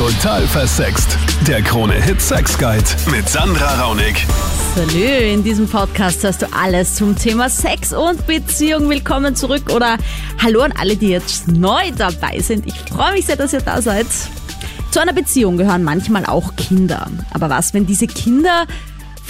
Total versext. Der Krone-Hit Sex Guide mit Sandra Raunig. Salü, in diesem Podcast hörst du alles zum Thema Sex und Beziehung. Willkommen zurück oder hallo an alle, die jetzt neu dabei sind. Ich freue mich sehr, dass ihr da seid. Zu einer Beziehung gehören manchmal auch Kinder. Aber was, wenn diese Kinder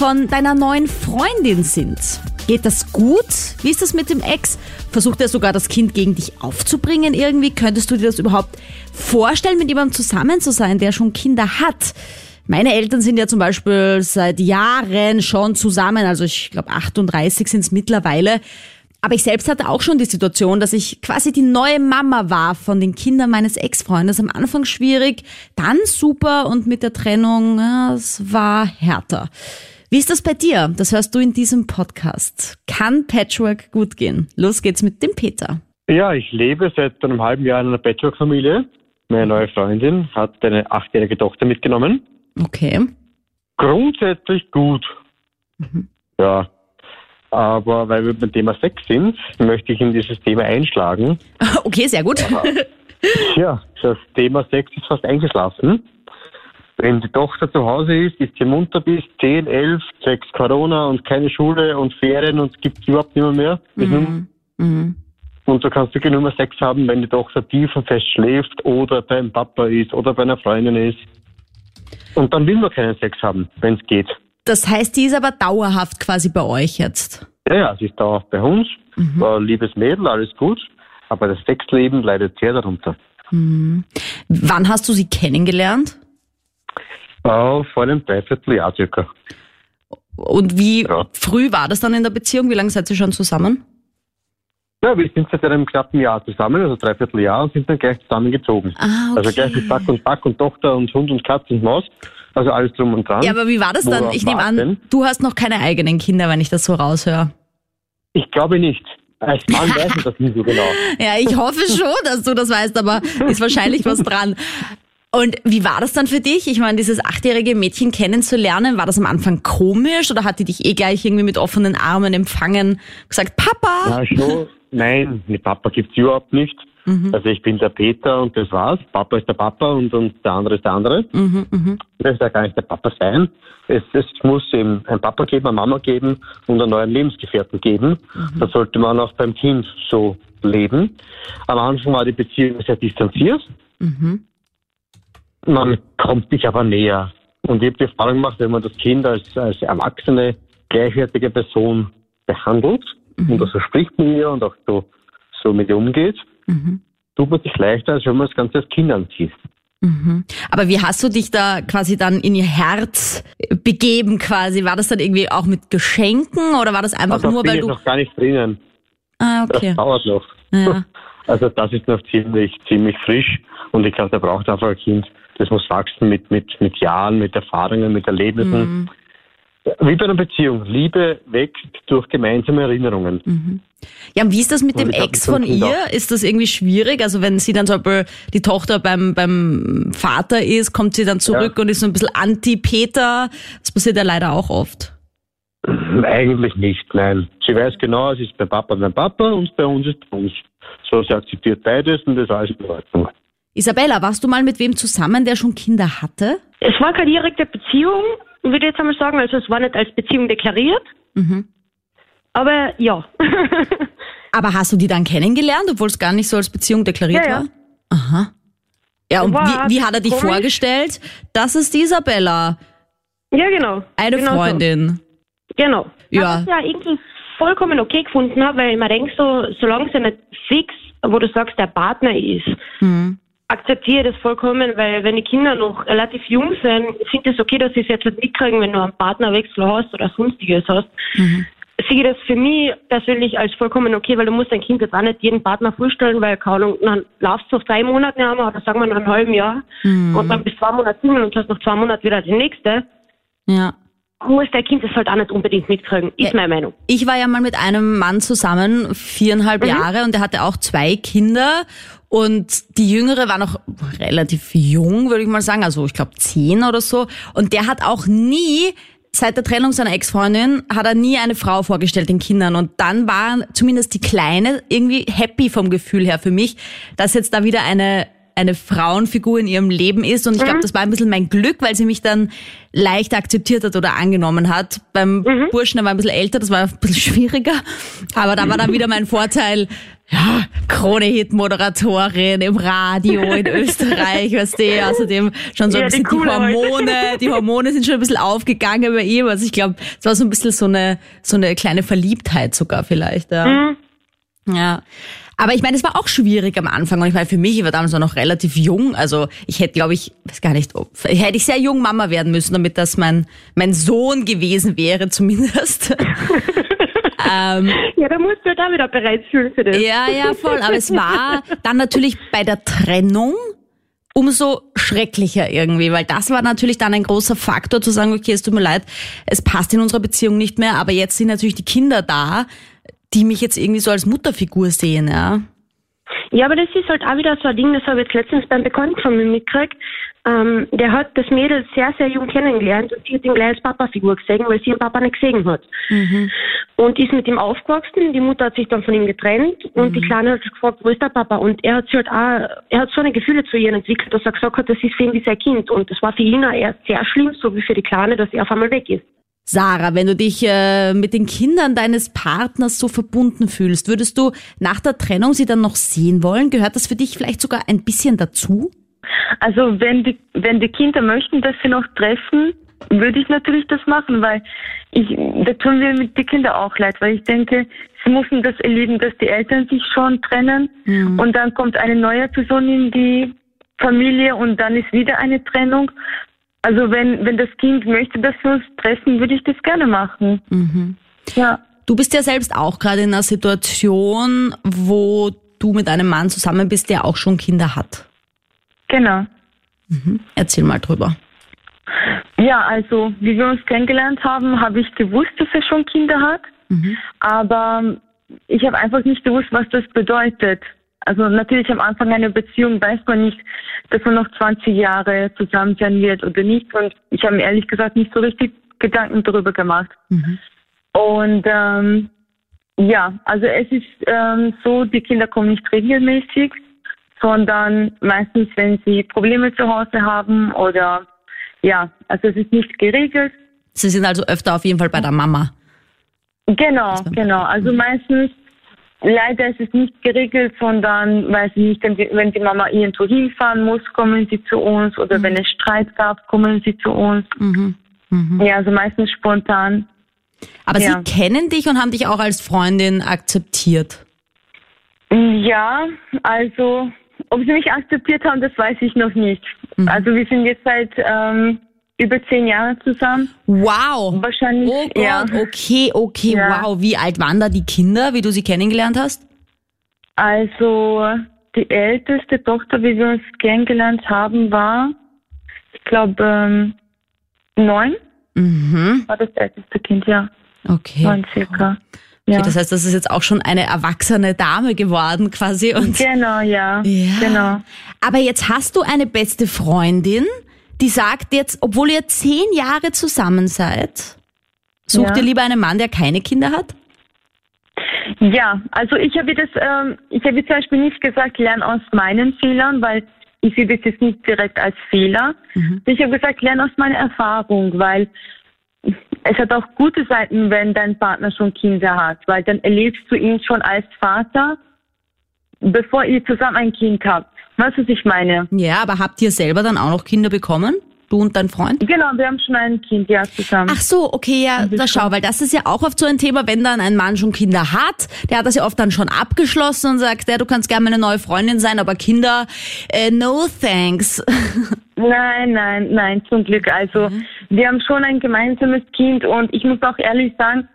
von deiner neuen Freundin sind? Geht das gut? Wie ist das mit dem Ex? Versucht er sogar das Kind gegen dich aufzubringen irgendwie? Könntest du dir das überhaupt vorstellen, mit jemandem zusammen zu sein, der schon Kinder hat? Meine Eltern sind ja zum Beispiel seit Jahren schon zusammen, also ich glaube 38 sind es mittlerweile. Aber ich selbst hatte auch schon die Situation, dass ich quasi die neue Mama war von den Kindern meines Ex-Freundes. Am Anfang schwierig, dann super und mit der Trennung, ja, es war härter. Wie ist das bei dir? Das hörst du in diesem Podcast. Kann Patchwork gut gehen? Los geht's mit dem Peter. Ja, ich lebe seit einem halben Jahr in einer Patchwork-Familie. Meine neue Freundin hat eine achtjährige Tochter mitgenommen. Okay. Grundsätzlich gut. Ja. Aber weil wir beim Thema Sex sind, möchte ich in dieses Thema einschlagen. Okay, sehr gut. Ja, das Thema Sex ist fast eingeschlafen. Wenn die Tochter zu Hause ist, ist sie munter bis 10, 11, sechs Corona und keine Schule und Ferien und es gibt überhaupt nicht mehr. nur- Mhm. Und du kannst wirklich nur mehr Sex haben, wenn die Tochter tief und fest schläft oder beim Papa ist oder bei einer Freundin ist. Und dann will man keinen Sex haben, wenn es geht. Das heißt, die ist aber dauerhaft quasi bei euch jetzt. Ja, ja, sie ist da auch bei uns. War ein liebes Mädel, alles gut. Aber das Sexleben leidet sehr darunter. Wann hast du sie kennengelernt? Äh, vor einem Dreivierteljahr circa. Und wie Ja. früh war das dann in der Beziehung? Wie lange seid ihr schon zusammen? Ja, wir sind seit einem knappen Jahr zusammen, also Dreivierteljahr, und sind dann gleich zusammengezogen. Ah, Also gleich mit Sack und Pack und Tochter und Hund und Katze und Maus. Also alles drum und dran. Ja, aber wie war das dann? Worauf Ich nehme an, warten? du hast noch keine eigenen Kinder, wenn ich das so raushöre. Ich glaube nicht. Als Mann weiß ich das nicht so genau. Ja, ich hoffe schon, dass du das weißt, aber ist wahrscheinlich was dran. Und wie war das dann für dich? Ich meine, dieses achtjährige Mädchen kennenzulernen, war das am Anfang komisch oder hat die dich eh gleich irgendwie mit offenen Armen empfangen, gesagt, Papa? Ja, schon. Nein, den Papa gibt's überhaupt nicht. Also ich bin der Peter und das war's. Papa ist der Papa und, und der andere ist der andere. Mhm, mhm. Das soll gar nicht der Papa sein. Es, es muss eben ein Papa geben, eine Mama geben und einen neuen Lebensgefährten geben. Das sollte man auch beim Kind so leben. Am Anfang war die Beziehung sehr distanziert. Mhm. Man kommt sich aber näher. Und ich habe die Erfahrung gemacht, wenn man das Kind als, als erwachsene, gleichwertige Person behandelt und also spricht mit ihr und auch so, so mit ihr umgeht, Mhm. tut man sich leichter, als wenn man das Ganze als Kind anzieht. Mhm. Aber wie hast du dich da quasi dann in ihr Herz begeben quasi? War das dann irgendwie auch mit Geschenken oder war das einfach Also nur, weil ich du... noch gar nicht drinnen. Ah, Das okay. dauert noch. Ja. Also das ist noch ziemlich, ziemlich frisch und ich glaube, da braucht einfach ein Kind, das muss wachsen mit, mit, mit Jahren, mit Erfahrungen, mit Erlebnissen. Mhm. Wie bei einer Beziehung. Liebe wächst durch gemeinsame Erinnerungen. Mhm. Ja, und wie ist das mit Und dem Ex von ihr? Ist das irgendwie schwierig? Also wenn sie dann zum Beispiel die Tochter beim, beim Vater ist, kommt sie dann zurück und ist so ein bisschen anti-Peter. Das passiert ja leider auch oft. Eigentlich nicht, nein. Sie weiß genau, es ist bei Papa beim Papa und bei uns ist bei uns. So, sie akzeptiert beides und das ist alles in Ordnung. Isabella, warst du mal mit wem zusammen, der schon Kinder hatte? Es war keine direkte Beziehung, würde ich jetzt einmal sagen. Also es war nicht als Beziehung deklariert. Mhm. Aber ja. Aber hast du die dann kennengelernt, obwohl es gar nicht so als Beziehung deklariert Ja, ja. war? Aha. Ja, und wie, wie hat er dich komisch. vorgestellt? Das ist die Isabella, ja, genau. eine genau Freundin. So. Genau. Ja. Was ich ja irgendwie vollkommen okay gefunden habe, weil man denkt so, solange es ja nicht fix, wo du sagst, der Partner ist, Mhm. Akzeptiere das vollkommen, weil wenn die Kinder noch relativ jung sind, finde ich es okay, dass sie es jetzt mitkriegen, wenn du einen Partnerwechsel hast oder sonstiges hast. Mhm. Sehe ich das für mich persönlich als vollkommen okay, weil du musst dein Kind jetzt auch nicht jeden Partner vorstellen, weil keine Ahnung, dann laufst du auf drei Monate haben oder sagen wir nach einem halben Jahr Mhm. und dann bist du zwei Monate Single und hast nach zwei Monaten wieder die nächste, Ja. Muss dein Kind das halt auch nicht unbedingt mitkriegen, ist Ja. meine Meinung. Ich war ja mal mit einem Mann zusammen, viereinhalb Jahre, und der hatte auch zwei Kinder. Und die Jüngere war noch relativ jung, würde ich mal sagen, also ich glaube zehn oder so. Und der hat auch nie, seit der Trennung seiner Ex-Freundin, hat er nie eine Frau vorgestellt den Kindern. Und dann war zumindest die Kleine irgendwie happy vom Gefühl her für mich, dass jetzt da wieder eine eine Frauenfigur in ihrem Leben ist. Und ich glaube, das war ein bisschen mein Glück, weil sie mich dann leicht akzeptiert hat oder angenommen hat. Beim Burschen, der war ein bisschen älter, das war ein bisschen schwieriger. Aber da war dann wieder mein Vorteil, ja, Krone-Hit-Moderatorin im Radio in Österreich, weißt du, außerdem schon so ein Ja, die bisschen die, halt. Hormone, die Hormone sind schon ein bisschen aufgegangen bei ihm. Also ich glaube, es war so ein bisschen so eine, so eine kleine Verliebtheit sogar vielleicht, ja. Mhm. Ja. Aber ich meine, es war auch schwierig am Anfang und ich meine, für mich, ich war damals noch relativ jung, also ich hätte, glaube ich, weiß gar nicht, ob, hätte ich sehr jung Mama werden müssen, damit das mein, mein Sohn gewesen wäre zumindest. ähm, Ja, da musst du da wieder bereit fühlen für das. ja, ja, voll. Aber es war dann natürlich bei der Trennung umso schrecklicher irgendwie, weil das war natürlich dann ein großer Faktor zu sagen, okay, es tut mir leid, es passt in unserer Beziehung nicht mehr, aber jetzt sind natürlich die Kinder da, die mich jetzt irgendwie so als Mutterfigur sehen, ja. Ja, aber das ist halt auch wieder so ein Ding, das habe ich jetzt letztens beim Bekannten von mir mitgekriegt. Ähm, der hat das Mädel sehr, sehr jung kennengelernt und sie hat ihn gleich als Papa-Figur gesehen, weil sie ihren Papa nicht gesehen hat. Und ist mit ihm aufgewachsen, die Mutter hat sich dann von ihm getrennt und die Kleine hat gefragt, wo ist der Papa? Und er hat sich halt auch, er hat so eine Gefühle zu ihr entwickelt, dass er gesagt hat, das ist für ihn wie sein Kind. Und das war für ihn auch erst sehr schlimm, so wie für die Kleine, dass er auf einmal weg ist. Sarah, wenn du dich äh, mit den Kindern deines Partners so verbunden fühlst, würdest du nach der Trennung sie dann noch sehen wollen? Gehört das für dich vielleicht sogar ein bisschen dazu? Also wenn die, wenn die Kinder möchten, dass sie noch treffen, würde ich natürlich das machen, weil ich, da tun mir mit die Kinder auch leid, weil ich denke, sie müssen das erleben, dass die Eltern sich schon trennen und dann kommt eine neue Person in die Familie und dann ist wieder eine Trennung. Also wenn, wenn das Kind möchte, dass wir uns treffen, würde ich das gerne machen. Ja. Du bist ja selbst auch gerade in einer Situation, wo du mit einem Mann zusammen bist, der auch schon Kinder hat. Genau. Erzähl mal drüber. Ja, also wie wir uns kennengelernt haben, habe ich gewusst, dass er schon Kinder hat. Aber ich habe einfach nicht gewusst, was das bedeutet. Also natürlich am Anfang einer Beziehung weiß man nicht, dass man noch 20 Jahre zusammen sein wird oder nicht. Und ich habe mir ehrlich gesagt nicht so richtig Gedanken darüber gemacht. Und ähm, ja, also es ist ähm, so, die Kinder kommen nicht regelmäßig, sondern meistens, wenn sie Probleme zu Hause haben oder ja, also es ist nicht geregelt. Sie sind also öfter auf jeden Fall bei der Mama. Genau, genau. Also meistens, leider ist es nicht geregelt, sondern, weiß ich nicht, wenn die, Mama irgendwo hinfahren muss, kommen sie zu uns oder wenn es Streit gab, kommen sie zu uns. Ja, also meistens spontan. Aber Ja. sie kennen dich und haben dich auch als Freundin akzeptiert. Ja, also, ob sie mich akzeptiert haben, das weiß ich noch nicht. Also wir sind jetzt seit ähm, über zehn Jahren zusammen. Wow. Wahrscheinlich, Oh Gott, ja. okay, okay, Ja. wow. Wie alt waren da die Kinder, wie du sie kennengelernt hast? Also die älteste Tochter, wie wir uns kennengelernt haben, war, ich glaube, ähm, neun. Mhm. War das älteste Kind, ja. Okay. Neun circa. Ja. okay. Das heißt, das ist jetzt auch schon eine erwachsene Dame geworden quasi. Und genau, ja. Ja. Genau. Aber jetzt hast du eine beste Freundin, die sagt jetzt, obwohl ihr zehn Jahre zusammen seid, sucht Ja. ihr lieber einen Mann, der keine Kinder hat? Ja, also ich habe das, ähm, ich habe zum Beispiel nicht gesagt, lern aus meinen Fehlern, weil ich sehe das jetzt nicht direkt als Fehler. Ich habe gesagt, lern aus meiner Erfahrung, weil es hat auch gute Seiten, wenn dein Partner schon Kinder hat, weil dann erlebst du ihn schon als Vater, bevor ihr zusammen ein Kind habt. Weißt du, was ich meine? Ja, aber habt ihr selber dann auch noch Kinder bekommen? Du und dein Freund? Genau, wir haben schon ein Kind, ja, zusammen. Ach so, okay, ja, da schau, weil das ist ja auch oft so ein Thema, wenn dann ein Mann schon Kinder hat, der hat das ja oft dann schon abgeschlossen und sagt, ja, du kannst gerne meine neue Freundin sein, aber Kinder, äh, no thanks. Nein, nein, nein, zum Glück. Also wir haben schon ein gemeinsames Kind und ich muss auch ehrlich sagen,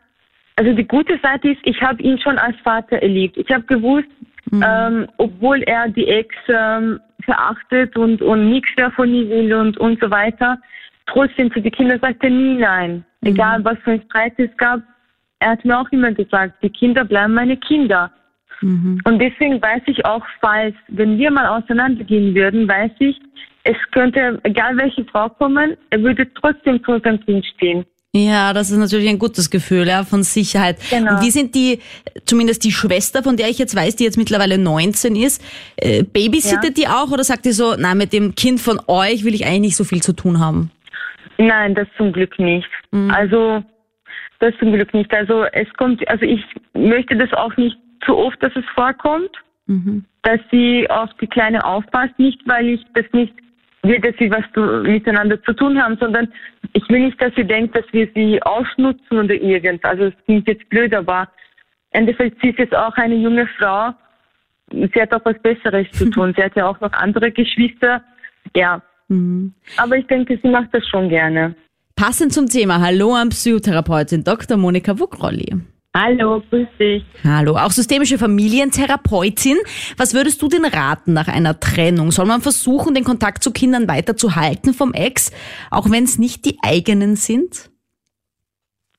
also die gute Seite ist, ich habe ihn schon als Vater erlebt. Ich habe gewusst, ähm, obwohl er die Ex ähm, verachtet und, und nichts mehr von ihr will und, und so weiter, trotzdem zu den Kindern sagt er nie nein. Egal was für ein Streit es gab, er hat mir auch immer gesagt, die Kinder bleiben meine Kinder. Und deswegen weiß ich auch, falls, wenn wir mal auseinandergehen würden, weiß ich, es könnte, egal welche Frau kommen, er würde trotzdem zu unserem Kind stehen. Ja, das ist natürlich ein gutes Gefühl, ja, von Sicherheit. Genau. Und wie sind die, zumindest die Schwester, von der ich jetzt weiß, die jetzt mittlerweile 19 ist, äh, babysittet die auch oder sagt die so, nein, mit dem Kind von euch will ich eigentlich nicht so viel zu tun haben? Nein, das zum Glück nicht. Also das zum Glück nicht. Also es kommt, also ich möchte das auch nicht zu oft, dass es vorkommt, dass sie auf die Kleine aufpasst, nicht weil ich das nicht will, dass sie was zu, miteinander zu tun haben, sondern ich will nicht, dass sie denkt, dass wir sie ausnutzen oder irgend. Also es klingt jetzt blöd, aber im Endeffekt sie ist jetzt auch eine junge Frau. Sie hat auch was Besseres zu tun. Sie hat ja auch noch andere Geschwister. Ja. Aber ich denke, sie macht das schon gerne. Passend zum Thema, hallo an Psychotherapeutin Dr. Monika Wugrolli. Hallo, grüß dich. Hallo, auch systemische Familientherapeutin. Was würdest du denn raten nach einer Trennung? Soll man versuchen, den Kontakt zu Kindern weiter zu halten vom Ex, auch wenn es nicht die eigenen sind?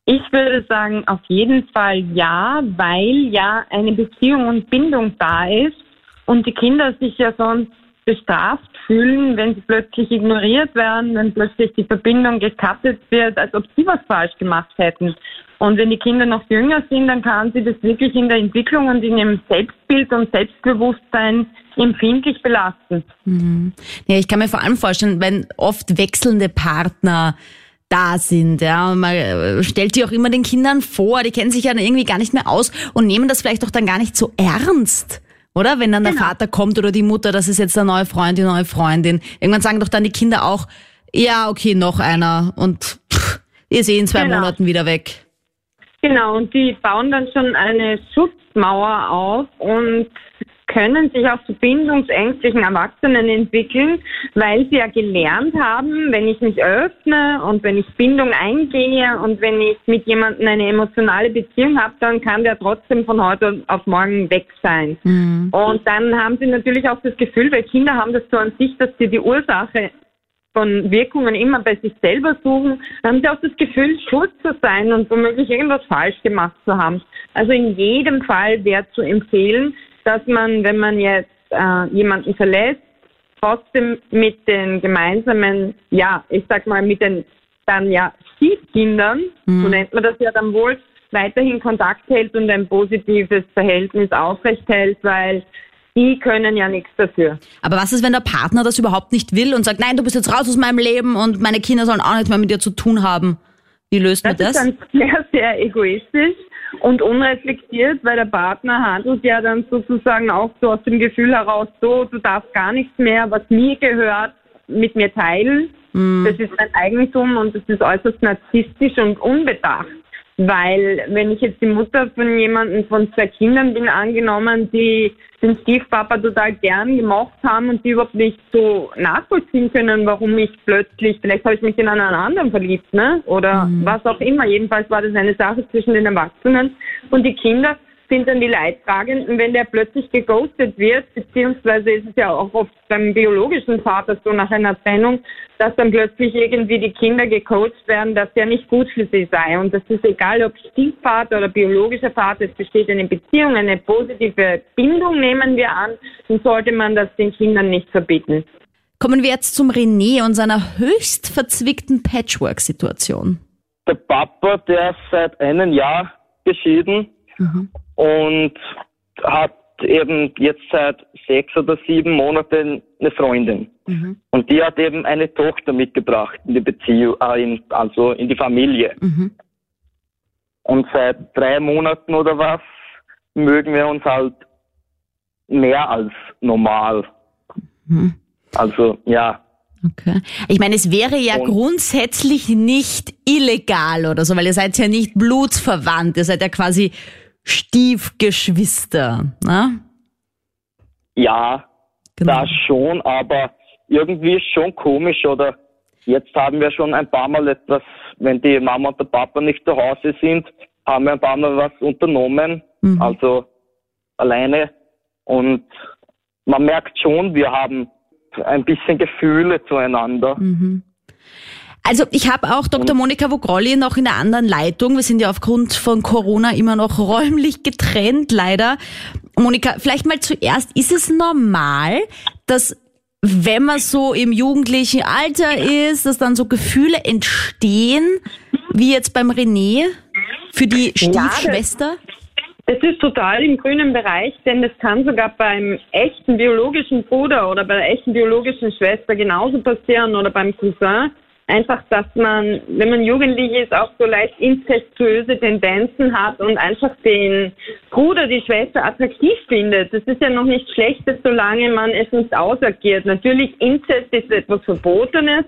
Ich würde sagen, auf jeden Fall ja, weil ja eine Beziehung und Bindung da ist und die Kinder sich ja sonst bestraft fühlen, wenn sie plötzlich ignoriert werden, wenn plötzlich die Verbindung gekattet wird, als ob sie was falsch gemacht hätten. Und wenn die Kinder noch jünger sind, dann kann sie das wirklich in der Entwicklung und in ihrem Selbstbild und Selbstbewusstsein empfindlich belasten. Ja, ich kann mir vor allem vorstellen, wenn oft wechselnde Partner da sind, ja, man äh, stellt die auch immer den Kindern vor, die kennen sich ja dann irgendwie gar nicht mehr aus und nehmen das vielleicht auch dann gar nicht so ernst. Oder? Wenn dann der Vater kommt oder die Mutter, das ist jetzt der neue Freund, die neue Freundin. Irgendwann sagen doch dann die Kinder auch, ja, okay, noch einer und pff, ihr seht in zwei Genau. Monaten wieder weg. Genau, und die bauen dann schon eine Schutzmauer auf und können sich auch zu bindungsängstlichen Erwachsenen entwickeln, weil sie ja gelernt haben, wenn ich mich öffne und wenn ich Bindung eingehe und wenn ich mit jemandem eine emotionale Beziehung habe, dann kann der trotzdem von heute auf morgen weg sein. Und dann haben sie natürlich auch das Gefühl, weil Kinder haben das so an sich, dass sie die Ursache von Wirkungen immer bei sich selber suchen, haben sie auch das Gefühl, schuld zu sein und womöglich irgendwas falsch gemacht zu haben. Also in jedem Fall wäre zu empfehlen, dass man, wenn man jetzt äh, jemanden verlässt, trotzdem mit den gemeinsamen, ja, ich sag mal, mit den dann ja Stiefkindern, so nennt man das ja dann wohl, weiterhin Kontakt hält und ein positives Verhältnis aufrecht hält, weil die können ja nichts dafür. Aber was ist, wenn der Partner das überhaupt nicht will und sagt, nein, du bist jetzt raus aus meinem Leben und meine Kinder sollen auch nichts mehr mit dir zu tun haben? Wie löst man Das, das? ist dann sehr, sehr egoistisch und unreflektiert, weil der Partner handelt ja dann sozusagen auch so aus dem Gefühl heraus, so, du darfst gar nichts mehr, was mir gehört, mit mir teilen. Das ist mein Eigentum und das ist äußerst narzisstisch und unbedacht. Weil wenn ich jetzt die Mutter von jemandem von zwei Kindern bin, angenommen, die den Stiefpapa total gern gemocht haben und die überhaupt nicht so nachvollziehen können, warum ich plötzlich, vielleicht habe ich mich in einen anderen verliebt, ne? Oder was auch immer. Jedenfalls war das eine Sache zwischen den Erwachsenen und die Kinder sind dann die Leidtragenden, wenn der plötzlich geghostet wird, beziehungsweise ist es ja auch oft beim biologischen Vater so nach einer Trennung, dass dann plötzlich irgendwie die Kinder gecoacht werden, dass der nicht gut für sie sei. Und das ist egal, ob Stiefvater oder biologischer Vater, es besteht eine Beziehung, eine positive Bindung, nehmen wir an, und sollte man das den Kindern nicht verbieten. Kommen wir jetzt zum René und seiner höchst verzwickten Patchwork-Situation. Der Papa, der ist seit einem Jahr geschieden und hat eben jetzt seit sechs oder sieben Monaten eine Freundin. Und die hat eben eine Tochter mitgebracht in die Beziehung, äh, also in die Familie. Und seit drei Monaten oder was mögen wir uns halt mehr als normal. Also ja, Okay. Ich meine, es wäre ja Und- grundsätzlich nicht illegal oder so, weil ihr seid ja nicht blutsverwandt, ihr seid ja quasi Stiefgeschwister. Ne? ja, Genau. Das schon, aber irgendwie ist schon komisch, oder? Jetzt haben wir schon ein paar Mal etwas, wenn die Mama und der Papa nicht zu Hause sind, haben wir ein paar Mal was unternommen, also alleine. Und man merkt schon, wir haben ein bisschen Gefühle zueinander. Also ich habe auch Dr. Monika Vogrolli noch in der anderen Leitung. Wir sind ja aufgrund von Corona immer noch räumlich getrennt, leider. Monika, vielleicht mal zuerst, ist es normal, dass wenn man so im jugendlichen Alter ist, dass dann so Gefühle entstehen, wie jetzt beim René für die Stiefschwester? Es ist total im grünen Bereich, denn das kann sogar beim echten biologischen Bruder oder bei der echten biologischen Schwester genauso passieren oder beim Cousin. Einfach, dass man, wenn man jugendlich ist, auch so leicht inzestuöse Tendenzen hat und einfach den Bruder, die Schwester attraktiv findet. Das ist ja noch nichts Schlechtes, solange man es nicht ausagiert. Natürlich, Inzest ist etwas Verbotenes.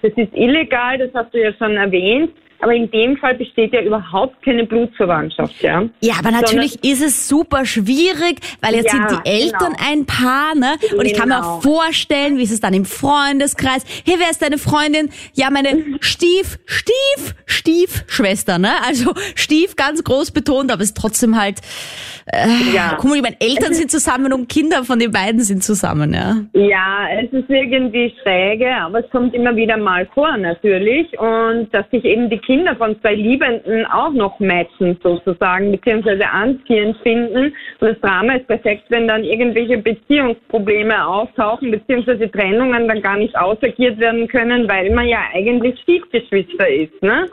Das ist illegal, das hast du ja schon erwähnt. Aber in dem Fall besteht ja überhaupt keine Blutsverwandtschaft, ja. Ja, aber natürlich Sondern, ist es super schwierig, weil jetzt ja, sind die Eltern genau. ein Paar, ne? Und genau. ich kann mir genau. vorstellen, wie ist es dann im Freundeskreis? Hey, wer ist deine Freundin? Ja, meine Stief, Stief, Stiefschwester, ne? Also Stief ganz groß betont, aber es ist trotzdem halt, äh, ja. guck mal, meine Eltern sind zusammen und Kinder von den beiden sind zusammen, ja. Ja, es ist irgendwie schräge, aber es kommt immer wieder mal vor, natürlich. Und dass sich eben die Kinder von zwei Liebenden auch noch matchen sozusagen, beziehungsweise anziehend finden. Und das Drama ist perfekt, wenn dann irgendwelche Beziehungsprobleme auftauchen, beziehungsweise Trennungen dann gar nicht ausagiert werden können, weil man ja eigentlich Stiefgeschwister ist. Ne?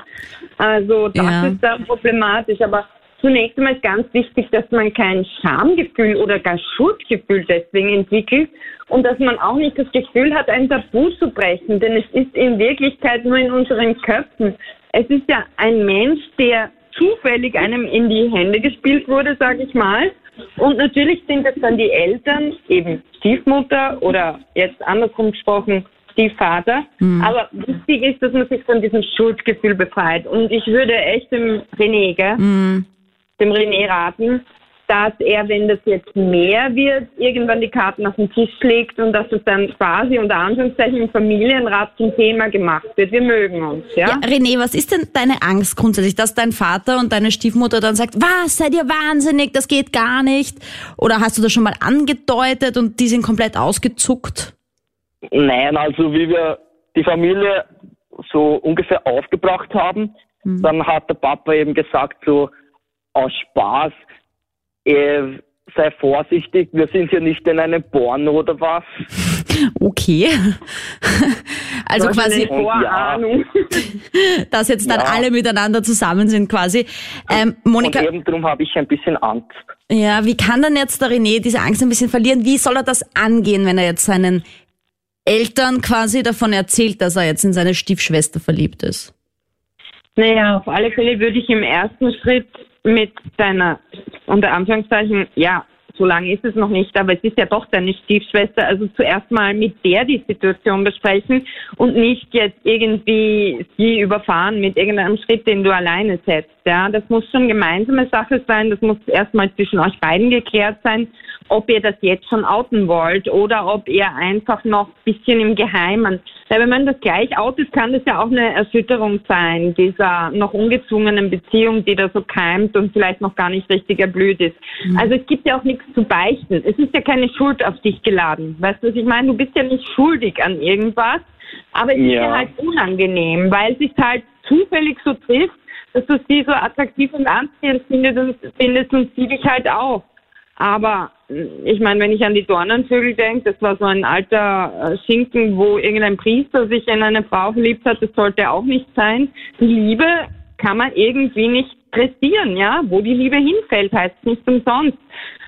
Also das ja. ist da problematisch. Aber Zunächst einmal ist ganz wichtig, dass man kein Schamgefühl oder gar Schuldgefühl deswegen entwickelt und dass man auch nicht das Gefühl hat, ein Tabu zu brechen, denn es ist in Wirklichkeit nur in unseren Köpfen. Es ist ja ein Mensch, der zufällig einem in die Hände gespielt wurde, sage ich mal. Und natürlich sind das dann die Eltern, eben Stiefmutter oder jetzt andersrum gesprochen, Stiefvater. Mhm. Aber wichtig ist, dass man sich von diesem Schuldgefühl befreit. Und ich würde echt dem René, gell, mhm. Dem René raten, dass er, wenn das jetzt mehr wird, irgendwann die Karten auf den Tisch legt und dass es dann quasi unter Anführungszeichen im Familienrat zum Thema gemacht wird. Wir mögen uns, ja? ja? René, was ist denn deine Angst grundsätzlich, dass dein Vater und deine Stiefmutter dann sagt, was, seid ihr wahnsinnig, das geht gar nicht? Oder hast du das schon mal angedeutet und die sind komplett ausgezuckt? Nein, also wie wir die Familie so ungefähr aufgebracht haben, mhm. dann hat der Papa eben gesagt, so aus Spaß, äh, sei vorsichtig, wir sind hier nicht in einem Porno oder was. Okay. Also das quasi Vorahnung. Ja. dass jetzt dann ja. alle miteinander zusammen sind quasi. Ähm, Monika. Und eben darum habe ich ein bisschen Angst. Ja, wie kann dann jetzt der René diese Angst ein bisschen verlieren? Wie soll er das angehen, wenn er jetzt seinen Eltern quasi davon erzählt, dass er jetzt in seine Stiefschwester verliebt ist? Naja, auf alle Fälle würde ich im ersten Schritt mit deiner, unter Anführungszeichen, ja, so lange ist es noch nicht, aber es ist ja doch deine Stiefschwester. Also zuerst mal mit der die Situation besprechen und nicht jetzt irgendwie sie überfahren mit irgendeinem Schritt, den du alleine setzt. Ja, das muss schon gemeinsame Sache sein. Das muss erstmal zwischen euch beiden geklärt sein, ob ihr das jetzt schon outen wollt oder ob ihr einfach noch ein bisschen im Geheimen. Weil wenn man das gleich outet, kann das ja auch eine Erschütterung sein, dieser noch ungezwungenen Beziehung, die da so keimt und vielleicht noch gar nicht richtig erblüht ist. Mhm. Also es gibt ja auch nichts zu beichten. Es ist ja keine Schuld auf dich geladen. Weißt du, was ich meine? Du bist ja nicht schuldig an irgendwas, aber es ja. ist ja halt unangenehm, weil es sich halt zufällig so trifft, dass du sie so attraktiv und anziehend findest findest und sie dich halt auch. Aber ich meine, wenn ich an die Dornenvögel denke, das war so ein alter äh, Schinken, wo irgendein Priester sich in eine Frau verliebt hat, das sollte auch nicht sein. Die Liebe kann man irgendwie nicht pressieren, ja. Wo die Liebe hinfällt, heißt nicht umsonst.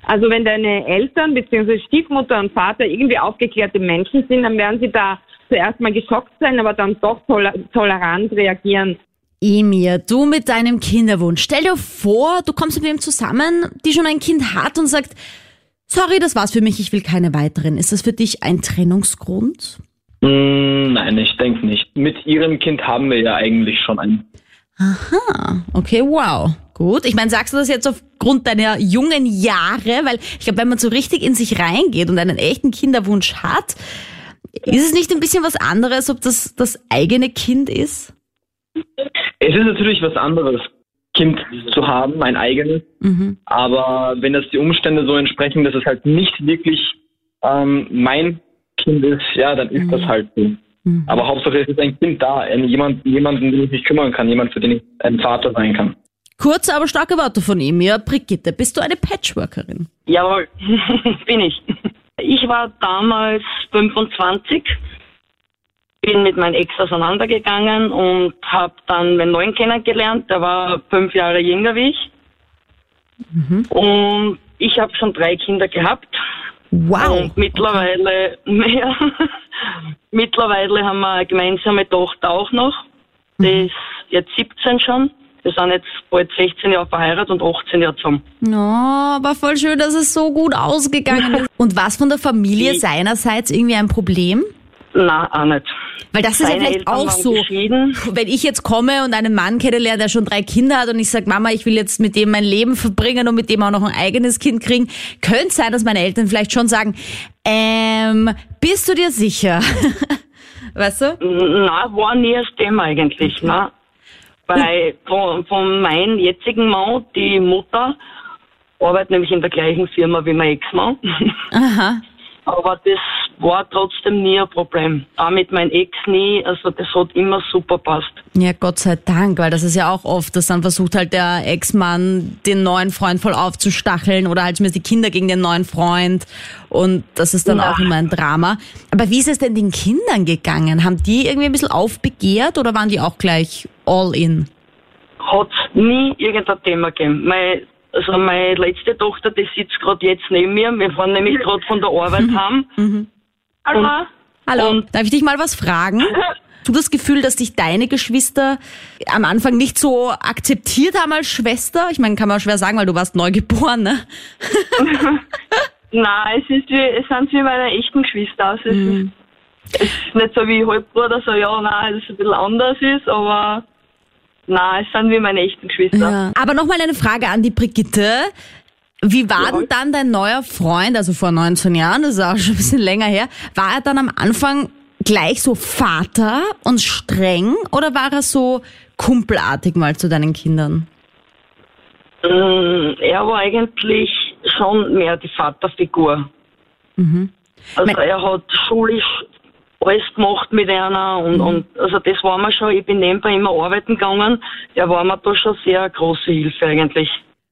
Also wenn deine Eltern bzw. Stiefmutter und Vater irgendwie aufgeklärte Menschen sind, dann werden sie da zuerst mal geschockt sein, aber dann doch tolerant reagieren. Emir, du mit deinem Kinderwunsch. Stell dir vor, du kommst mit wem zusammen, die schon ein Kind hat und sagt, sorry, das war's für mich, ich will keine weiteren. Ist das für dich ein Trennungsgrund? Mm, nein, ich denke nicht. Mit ihrem Kind haben wir ja eigentlich schon einen. Aha, okay, wow. Gut. Ich meine, sagst du das jetzt aufgrund deiner jungen Jahre? Weil ich glaube, wenn man so richtig in sich reingeht und einen echten Kinderwunsch hat, ist es nicht ein bisschen was anderes, ob das das eigene Kind ist? Es ist natürlich was anderes, Kind zu haben, ein eigenes. Mhm. Aber wenn das die Umstände so entsprechen, dass es halt nicht wirklich ähm, mein Kind ist, ja, dann ist mhm. das halt so. Mhm. Aber Hauptsache es ist ein Kind da, jemand, jemanden, den ich mich kümmern kann, jemand, für den ich ein Vater sein kann. Kurze, aber starke Worte von ihm. Ja, Brigitte, bist du eine Patchworkerin? Jawohl, bin ich. Ich war damals 25 bin mit meinem Ex auseinandergegangen und habe dann meinen neuen kennengelernt. Der war fünf Jahre jünger wie ich. Mhm. Und ich habe schon drei Kinder gehabt. Wow. Und mittlerweile, ja, mittlerweile haben wir eine gemeinsame Tochter auch noch. Die mhm. ist jetzt 17 schon. Wir sind jetzt bald 16 Jahre verheiratet und 18 Jahre zusammen. No, aber voll schön, dass es so gut ausgegangen ist. Und was von der Familie seinerseits irgendwie ein Problem? Nein, auch nicht. Weil das ist ja vielleicht auch so, wenn ich jetzt komme und einen Mann kennenlerne, der schon drei Kinder hat und ich sage, Mama, ich will jetzt mit dem mein Leben verbringen und mit dem auch noch ein eigenes Kind kriegen, könnte es sein, dass meine Eltern vielleicht schon sagen, ähm, bist du dir sicher? weißt du? Nein, war nie das Thema eigentlich. Okay. Nein. Weil von, von meinem jetzigen Mann, die Mutter, arbeitet nämlich in der gleichen Firma wie mein Ex-Mann. Aha. Aber das war trotzdem nie ein Problem. Auch mit meinem Ex nie. Also das hat immer super passt. Ja, Gott sei Dank, weil das ist ja auch oft, dass dann versucht halt der Ex-Mann den neuen Freund voll aufzustacheln oder halt zumindest die Kinder gegen den neuen Freund. Und das ist dann ja. auch immer ein Drama. Aber wie ist es denn den Kindern gegangen? Haben die irgendwie ein bisschen aufbegehrt oder waren die auch gleich all in? Hat nie irgendein Thema gegeben. Meine also meine letzte Tochter, die sitzt gerade jetzt neben mir. Wir fahren nämlich gerade von der Arbeit mhm. heim. Mhm. Hallo. Und, Hallo. Und Darf ich dich mal was fragen? Du das Gefühl, dass dich deine Geschwister am Anfang nicht so akzeptiert haben als Schwester? Ich meine, kann man schwer sagen, weil du warst neu geboren, ne? Nein, es ist wie, es sind wie meine echten Geschwister. Also es, mhm. ist, es ist nicht so wie Halbbruder, so ja, nein, dass es ein bisschen anders ist, aber Nein, es sind wie meine echten Geschwister. Ja. Aber nochmal eine Frage an die Brigitte. Wie war ja. denn dann dein neuer Freund, also vor 19 Jahren, das ist auch schon ein bisschen länger her, war er dann am Anfang gleich so Vater und streng oder war er so kumpelartig mal zu deinen Kindern? Mm, er war eigentlich schon mehr die Vaterfigur. Mhm. Also er hat schulisch alles gemacht mit einer und, mhm. und also das war mir schon, ich bin nebenbei immer arbeiten gegangen, der war mir da schon sehr große Hilfe eigentlich.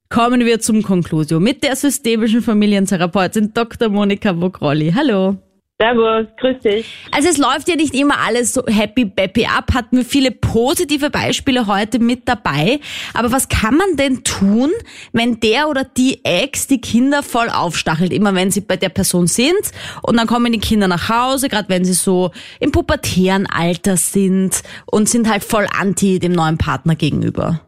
Kommen wir zum Conclusio mit der systemischen Familientherapeutin Dr. Monika Bogrolli. Hallo. Servus, grüß dich. Also es läuft ja nicht immer alles so happy peppy ab, hatten wir viele positive Beispiele heute mit dabei. Aber was kann man denn tun, wenn der oder die Ex die Kinder voll aufstachelt, immer wenn sie bei der Person sind und dann kommen die Kinder nach Hause, gerade wenn sie so im pubertären Alter sind und sind halt voll anti dem neuen Partner gegenüber?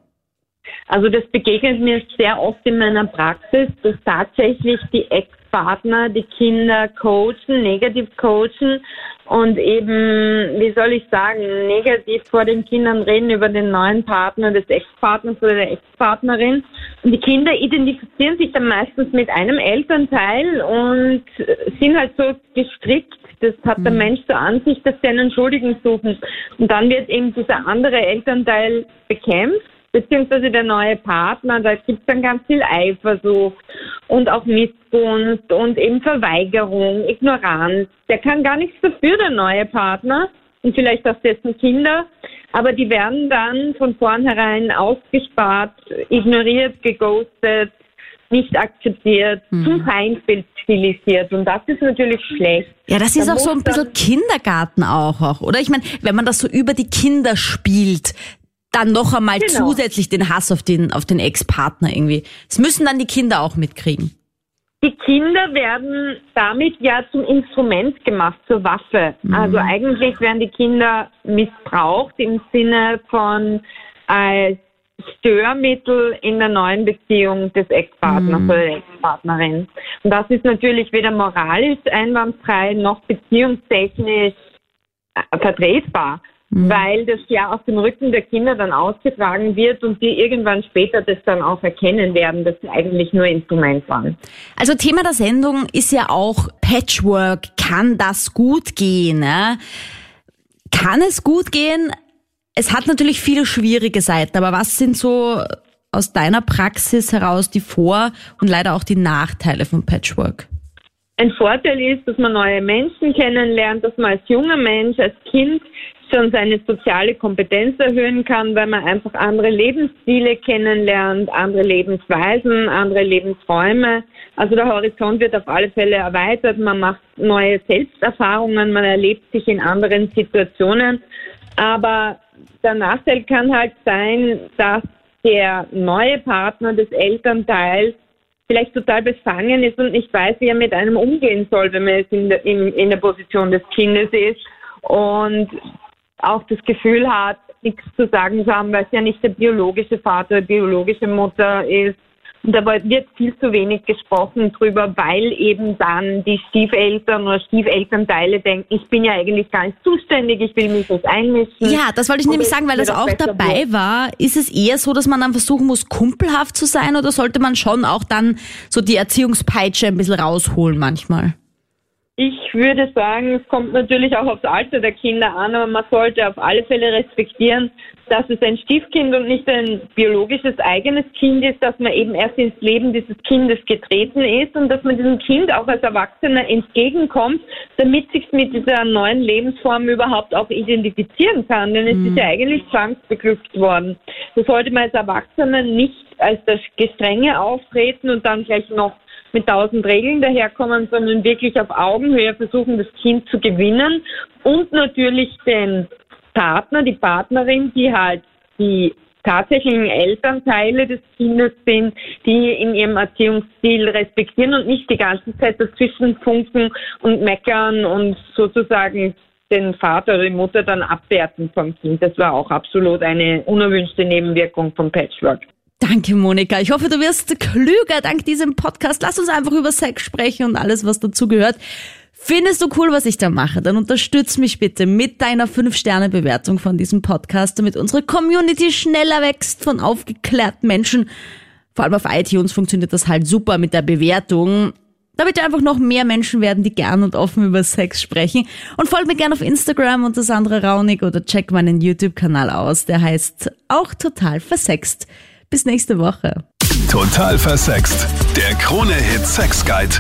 Also das begegnet mir sehr oft in meiner Praxis, dass tatsächlich die Ex Partner die Kinder coachen, negativ coachen und eben, wie soll ich sagen, negativ vor den Kindern reden über den neuen Partner des Ex-Partners oder der Ex-Partnerin. Und die Kinder identifizieren sich dann meistens mit einem Elternteil und sind halt so gestrickt. Das hat der mhm. Mensch so an sich, dass sie einen Schuldigen suchen. Und dann wird eben dieser andere Elternteil bekämpft beziehungsweise der neue Partner, da gibt es dann ganz viel Eifersucht und auch Missgunst und eben Verweigerung, Ignoranz. Der kann gar nichts dafür, der neue Partner und vielleicht auch dessen Kinder, aber die werden dann von vornherein ausgespart, ignoriert, geghostet, nicht akzeptiert, mhm. zum Feindbild stilisiert und das ist natürlich schlecht. Ja, das ist da auch so ein bisschen Kindergarten auch, oder? Ich meine, wenn man das so über die Kinder spielt, dann noch einmal genau. zusätzlich den Hass auf den, auf den Ex-Partner irgendwie. Das müssen dann die Kinder auch mitkriegen. Die Kinder werden damit ja zum Instrument gemacht, zur Waffe. Mhm. Also eigentlich werden die Kinder missbraucht im Sinne von als Störmittel in der neuen Beziehung des Ex-Partners mhm. oder der Ex-Partnerin. Und das ist natürlich weder moralisch einwandfrei noch beziehungstechnisch äh, vertretbar mhm. weil das ja auf dem Rücken der Kinder dann ausgetragen wird und die irgendwann später das dann auch erkennen werden, dass sie eigentlich nur Instrument waren. Also Thema der Sendung ist ja auch Patchwork. Kann das gut gehen? Ne? Kann es gut gehen? Es hat natürlich viele schwierige Seiten, aber was sind so aus deiner Praxis heraus die Vor- und leider auch die Nachteile von Patchwork? Ein Vorteil ist, dass man neue Menschen kennenlernt, dass man als junger Mensch, als Kind schon seine soziale Kompetenz erhöhen kann, weil man einfach andere Lebensstile kennenlernt, andere Lebensweisen, andere Lebensräume. Also der Horizont wird auf alle Fälle erweitert, man macht neue Selbsterfahrungen, man erlebt sich in anderen Situationen. Aber der Nachteil kann halt sein, dass der neue Partner des Elternteils vielleicht total befangen ist und nicht weiß, wie er mit einem umgehen soll, wenn man jetzt in der, in, in der Position des Kindes ist und auch das Gefühl hat, nichts zu sagen zu haben, weil es ja nicht der biologische Vater, die biologische Mutter ist und da wird viel zu wenig gesprochen drüber, weil eben dann die Stiefeltern oder Stiefelternteile denken, ich bin ja eigentlich gar nicht zuständig, ich will mich nicht einmischen. Ja, das wollte ich nämlich sagen, weil das auch dabei war. Ist es eher so, dass man dann versuchen muss, kumpelhaft zu sein oder sollte man schon auch dann so die Erziehungspeitsche ein bisschen rausholen manchmal? Ich würde sagen, es kommt natürlich auch aufs Alter der Kinder an, aber man sollte auf alle Fälle respektieren, dass es ein Stiefkind und nicht ein biologisches eigenes Kind ist, dass man eben erst ins Leben dieses Kindes getreten ist und dass man diesem Kind auch als Erwachsener entgegenkommt, damit sich mit dieser neuen Lebensform überhaupt auch identifizieren kann. Denn es mhm. ist ja eigentlich zwangsbeglückt worden. Das sollte man als Erwachsener nicht als das Gestrenge auftreten und dann gleich noch mit tausend Regeln daherkommen, sondern wirklich auf Augenhöhe versuchen, das Kind zu gewinnen und natürlich den Partner, die Partnerin, die halt die tatsächlichen Elternteile des Kindes sind, die in ihrem Erziehungsstil respektieren und nicht die ganze Zeit dazwischen funken und meckern und sozusagen den Vater oder die Mutter dann abwerten vom Kind. Das war auch absolut eine unerwünschte Nebenwirkung vom Patchwork. Danke, Monika. Ich hoffe, du wirst klüger dank diesem Podcast. Lass uns einfach über Sex sprechen und alles, was dazugehört. Findest du cool, was ich da mache? Dann unterstütz mich bitte mit deiner 5-Sterne-Bewertung von diesem Podcast, damit unsere Community schneller wächst von aufgeklärten Menschen. Vor allem auf iTunes funktioniert das halt super mit der Bewertung. Damit einfach noch mehr Menschen werden, die gern und offen über Sex sprechen. Und folg mir gern auf Instagram unter Sandra Raunig oder check meinen YouTube-Kanal aus. Der heißt auch total versext. Bis nächste Woche. Total versext. Der Krone-Hit Sex Guide.